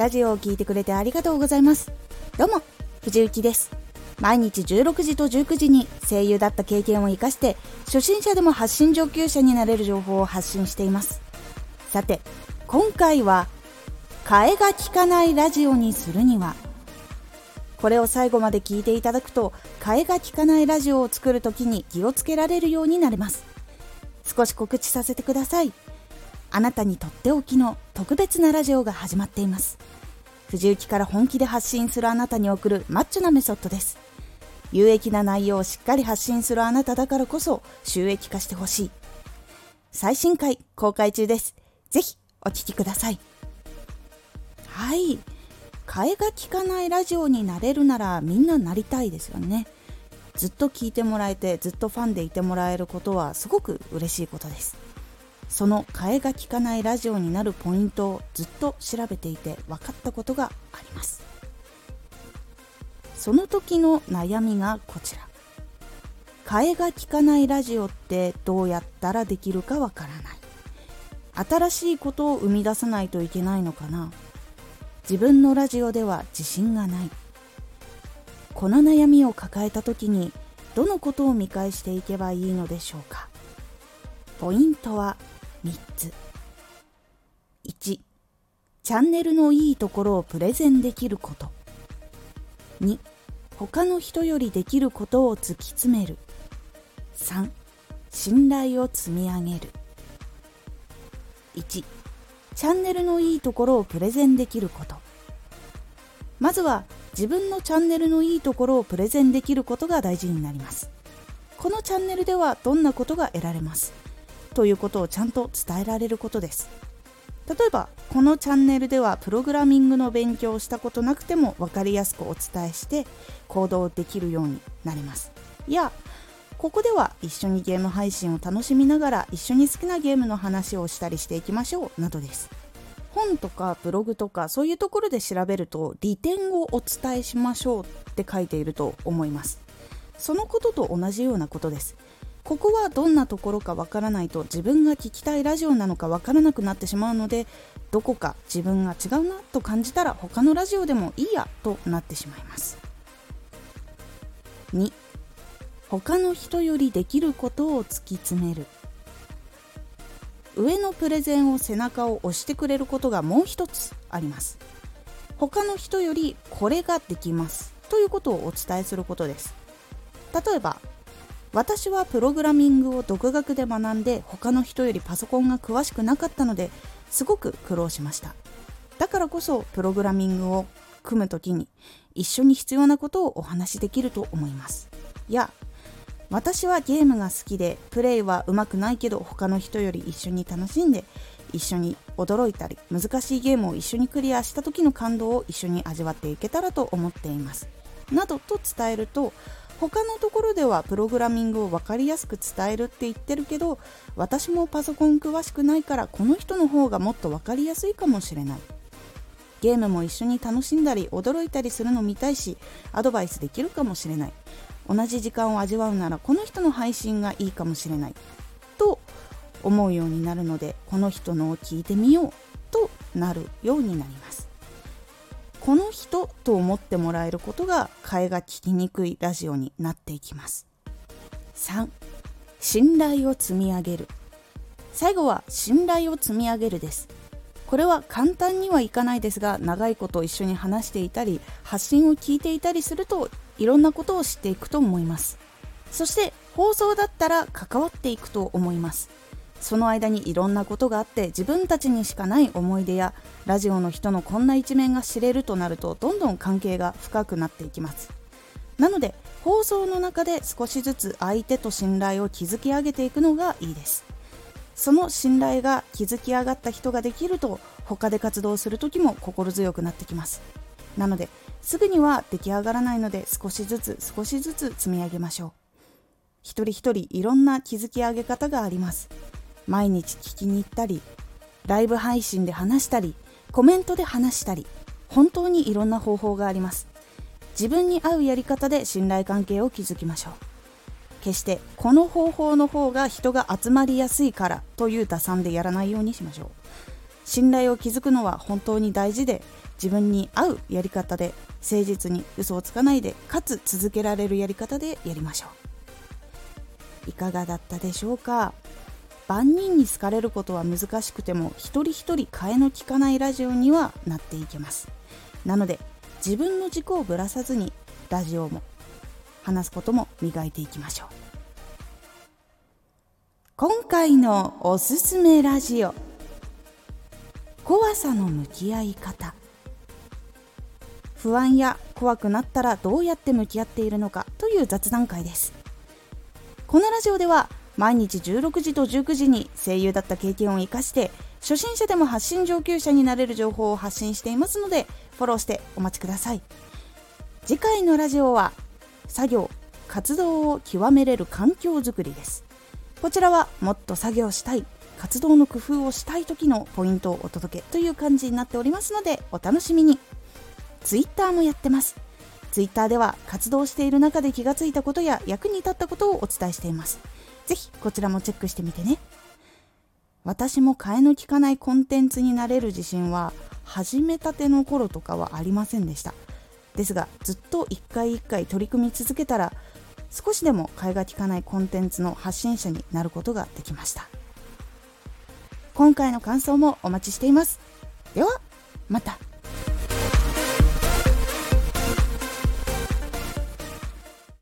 ラジオを聴いてくれてありがとうございます。どうも藤幸です。毎日16時と19時に声優だった経験を生かして初心者でも発信上級者になれる情報を発信しています。さて今回は替えが利かないラジオにするにはこれを最後まで聞いていただくと替えが利かないラジオを作るときに気をつけられるようになれます。少し告知させてください。あなたにとっておきの特別なラジオが始まっています。藤雪から本気で発信するあなたに送るマッチョなメソッドです。有益な内容をしっかり発信するあなただからこそ収益化してほしい。最新回公開中です。ぜひお聴きください。はい。替えが利かないラジオになれるならみんななりたいですよね。ずっと聞いてもらえてずっとファンでいてもらえることはすごく嬉しいことです。その替えが利かないラジオになるポイントをずっと調べていて分かったことがあります。その時の悩みがこちら。替えが利かないラジオってどうやったらできるかわからない。新しいことを生み出さないといけないのかな。自分のラジオでは自信がない。この悩みを抱えた時にどのことを見返していけばいいのでしょうか。ポイントは3つ。1チャンネルのいいところをプレゼンできること。2他の人よりできることを突き詰める。3信頼を積み上げる。1チャンネルのいいところをプレゼンできること。まずは自分のチャンネルのいいところをプレゼンできることが大事になります。このチャンネルではどんなことが得られます？ということをちゃんと伝えられることです。例えばこのチャンネルではプログラミングの勉強をしたことなくても分かりやすくお伝えして行動できるようになります。いやここでは一緒にゲーム配信を楽しみながら一緒に好きなゲームの話をしたりしていきましょうなどです。本とかブログとかそういうところで調べると利点をお伝えしましょうって書いていると思います。そのことと同じようなことです。ここはどんなところかわからないと自分が聞きたいラジオなのかわからなくなってしまうのでどこか自分が違うなと感じたら他のラジオでもいいやとなってしまいます。2他の人よりできることを突き詰める。上のプレゼンを背中を押してくれることがもう一つあります。他の人よりこれができますということをお伝えすることです。例えば私はプログラミングを独学で学んで他の人よりパソコンが詳しくなかったのですごく苦労しました。だからこそプログラミングを組む時に一緒に必要なことをお話しできると思います。や私はゲームが好きでプレイは上手くないけど他の人より一緒に楽しんで一緒に驚いたり難しいゲームを一緒にクリアした時の感動を一緒に味わっていけたらと思っています。などと伝えると他のところではプログラミングを分かりやすく伝えるって言ってるけど私もパソコン詳しくないからこの人の方がもっと分かりやすいかもしれない。ゲームも一緒に楽しんだり驚いたりするの見たいしアドバイスできるかもしれない。同じ時間を味わうならこの人の配信がいいかもしれない。と思うようになるのでこの人のを聞いてみようとなるようになります。この人と思ってもらえることが替えが聞きにくいラジオになっていきます。3信頼を積み上げる。最後は信頼を積み上げるです。これは簡単にはいかないですが長いこと一緒に話していたり発信を聞いていたりするといろんなことを知っていくと思います。そして放送だったら関わっていくと思います。その間にいろんなことがあって自分たちにしかない思い出やラジオの人のこんな一面が知れるとなるとどんどん関係が深くなっていきます。なので放送の中で少しずつ相手と信頼を築き上げていくのがいいです。その信頼が築き上がった人ができると他で活動する時も心強くなってきます。なのですぐには出来上がらないので少しずつ少しずつ積み上げましょう。一人一人いろんな築き上げ方があります。毎日聞きに行ったりライブ配信で話したりコメントで話したり本当にいろんな方法があります。自分に合うやり方で信頼関係を築きましょう。決してこの方法の方が人が集まりやすいからという打算でやらないようにしましょう。信頼を築くのは本当に大事で自分に合うやり方で誠実に嘘をつかないでかつ続けられるやり方でやりましょう。いかがだったでしょうか？万人に好かれることは難しくても一人一人替えの利かないラジオにはなっていけます。なので自分の軸をぶらさずにラジオも話すことも磨いていきましょう。今回のおすすめラジオ。怖さの向き合い方。不安や怖くなったらどうやって向き合っているのかという雑談会です。このラジオでは毎日16時と19時に声優だった経験を生かして初心者でも発信上級者になれる情報を発信していますのでフォローしてお待ちください。次回のラジオは作業活動を極めれる環境づくりです。こちらはもっと作業したい活動の工夫をしたい時のポイントをお届けという感じになっておりますのでお楽しみに。Twitter もやってます。Twitter では活動している中で気がついたことや役に立ったことをお伝えしています。ぜひこちらもチェックしてみてね。私も替えの利かないコンテンツになれる自信は始めたての頃とかはありませんでした。ですがずっと一回一回取り組み続けたら少しでも替えが利かないコンテンツの発信者になることができました。今回の感想もお待ちしています。ではまた。